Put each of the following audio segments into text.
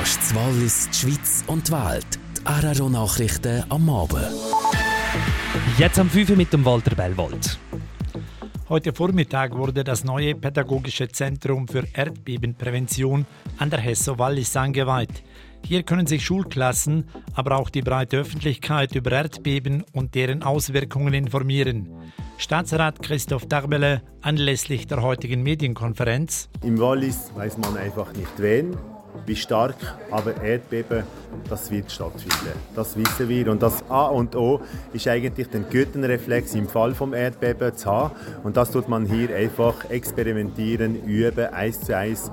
Das ist Wallis, die Schweiz und die Welt. Die Araro-Nachrichten am Abend. Jetzt am 5 mit dem Walter Bellwald. Heute Vormittag wurde das neue Pädagogische Zentrum für Erdbebenprävention an der Hesso Wallis eingeweiht. Hier können sich Schulklassen, aber auch die breite Öffentlichkeit über Erdbeben und deren Auswirkungen informieren. Staatsrat Christoph Darbele anlässlich der heutigen Medienkonferenz. Im Wallis weiß man einfach nicht wen, wie stark, aber Erdbeben, das wird stattfinden. Das wissen wir. Und das A und O ist eigentlich den Gürtelreflex im Fall vom Erdbeben zu haben. Und das tut man hier einfach experimentieren, üben, eins zu eins.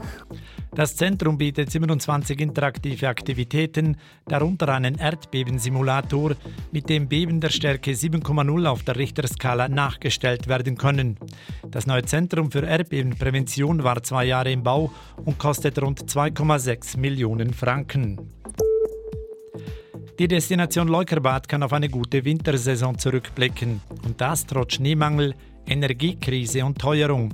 Das Zentrum bietet 27 interaktive Aktivitäten, darunter einen Erdbebensimulator, mit dem Beben der Stärke 7,0 auf der Richterskala nachgestellt werden können. Das neue Zentrum für Erdbebenprävention war zwei Jahre im Bau und kostet rund 2,6 Millionen Franken. Die Destination Leukerbad kann auf eine gute Wintersaison zurückblicken. Und das trotz Schneemangel, Energiekrise und Teuerung.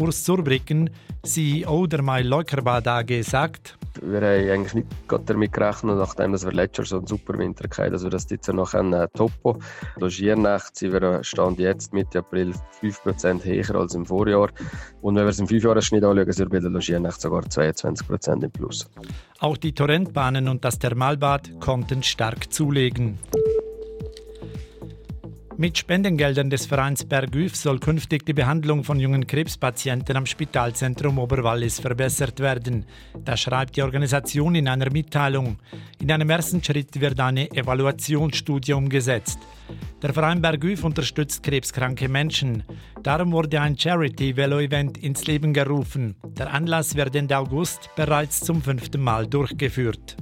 Urs Zurbrücken, CEO der My Leukerbad AG, sagt, wir haben eigentlich nicht damit gerechnet, nachdem wir letztes Jahr so einen super Winter hatten, dass wir das jetzt noch äh, toppen Logiernächte sind wir Stand jetzt Mitte April 5% höher als im Vorjahr. Und wenn wir es im 5-Jahres-Schnitt anschauen, sind wir bei der Logiernächte sogar 22% im Plus. Auch die Torrentbahnen und das Thermalbad konnten stark zulegen. Mit Spendengeldern des Vereins Bergüf soll künftig die Behandlung von jungen Krebspatienten am Spitalzentrum Oberwallis verbessert werden. Das schreibt die Organisation in einer Mitteilung. In einem ersten Schritt wird eine Evaluationsstudie umgesetzt. Der Verein Bergüf unterstützt krebskranke Menschen. Darum wurde ein Charity-Velo-Event ins Leben gerufen. Der Anlass wird Ende August bereits zum fünften Mal durchgeführt.